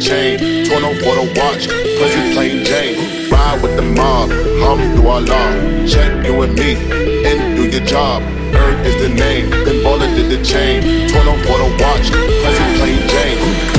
chain. Torn off for the watch, pussy plain Jane. Ride with the mob, Alhamdulillah, check you and me and do your job. Earth is the name, then baller did the chain. Torn off for the watch, pussy plain Jane.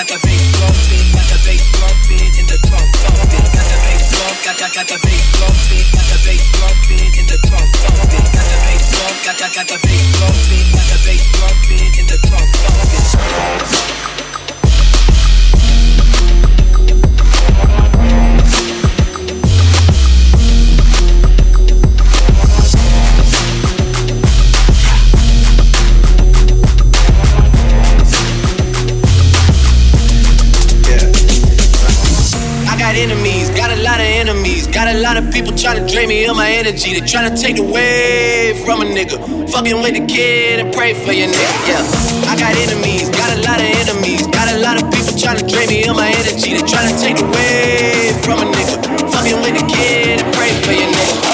got the big energy. They tryna take away from a nigga. Fucking with the kid and pray for your nigga. Yeah, I got enemies, got a lot of enemies. Got a lot of people tryna drain me of my energy. They tryna take away from a nigga. Fucking with the kid and pray for your nigga.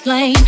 explain.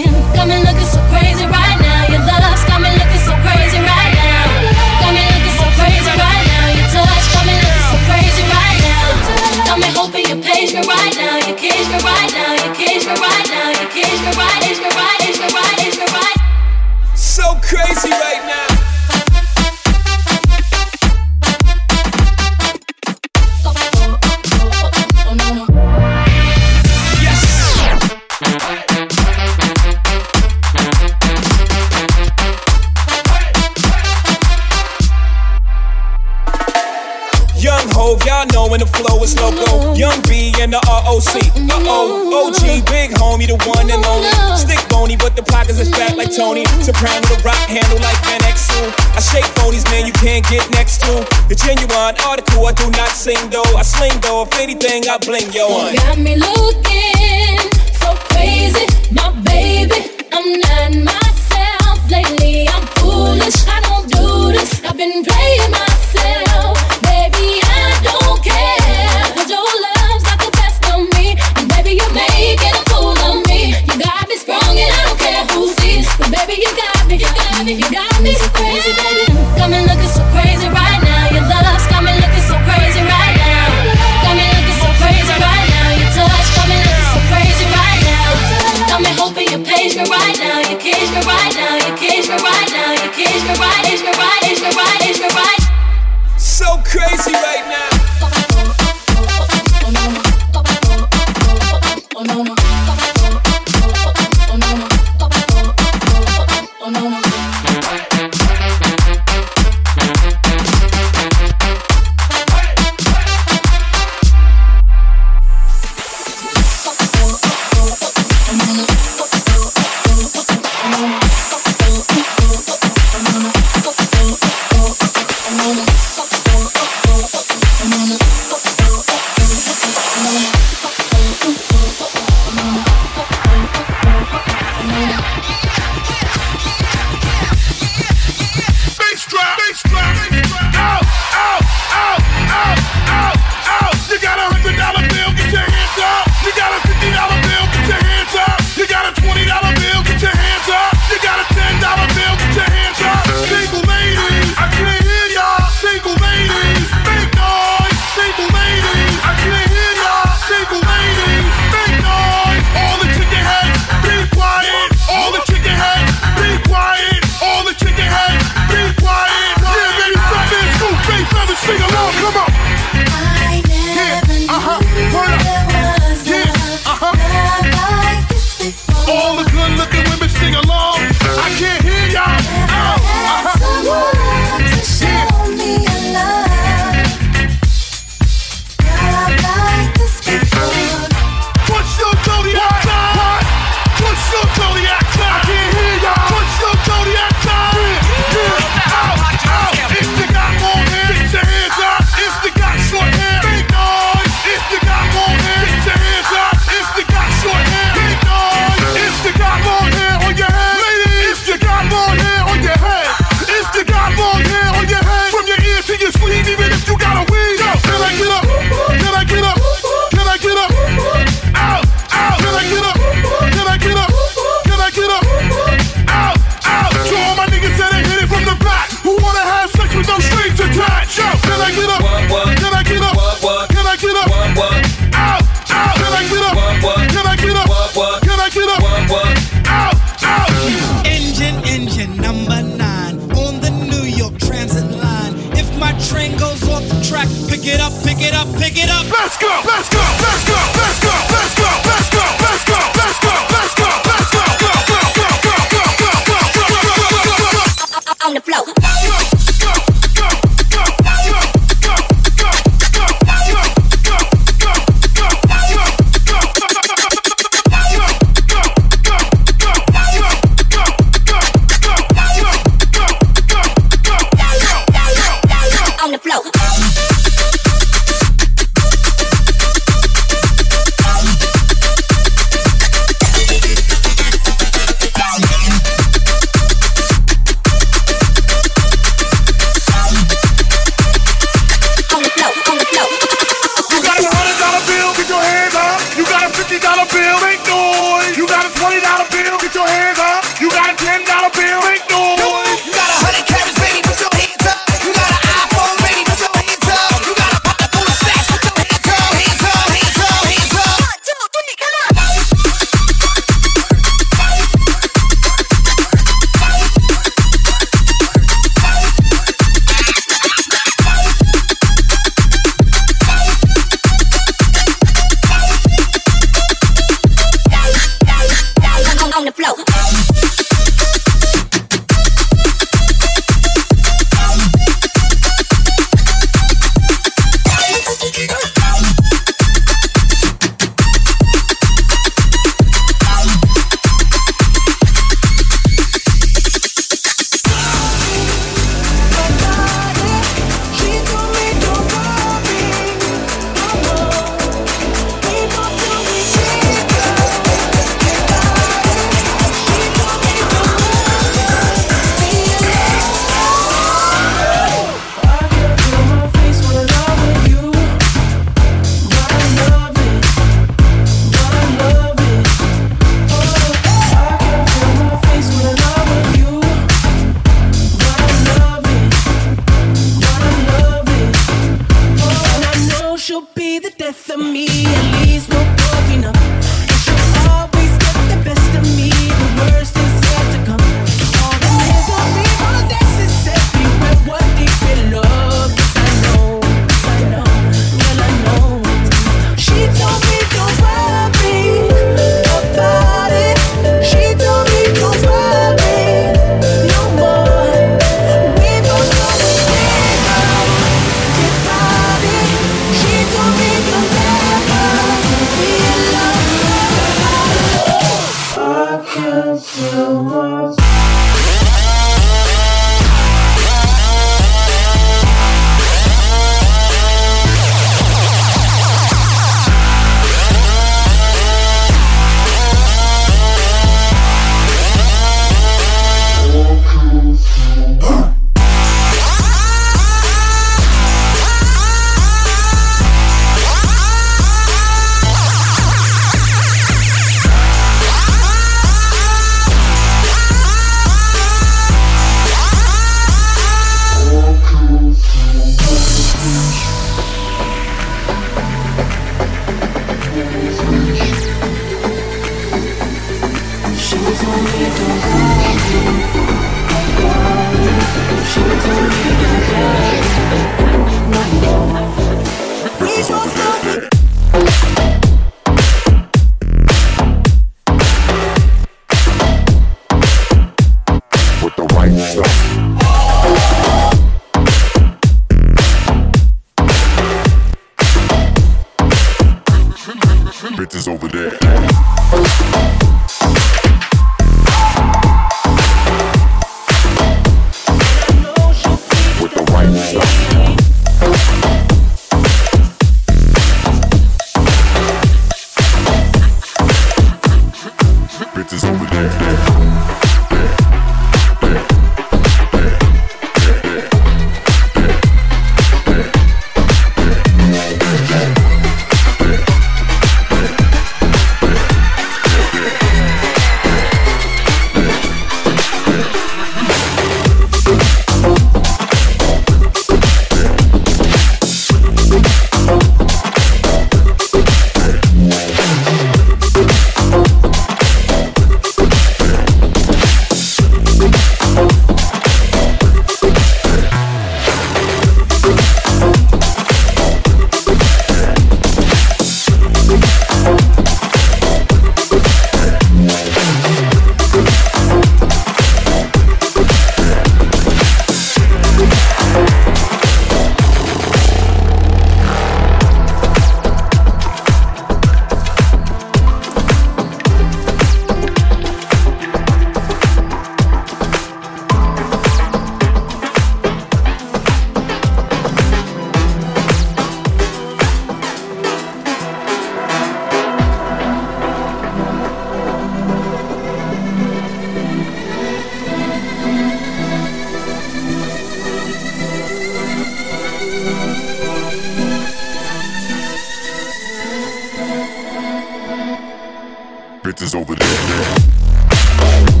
Over there.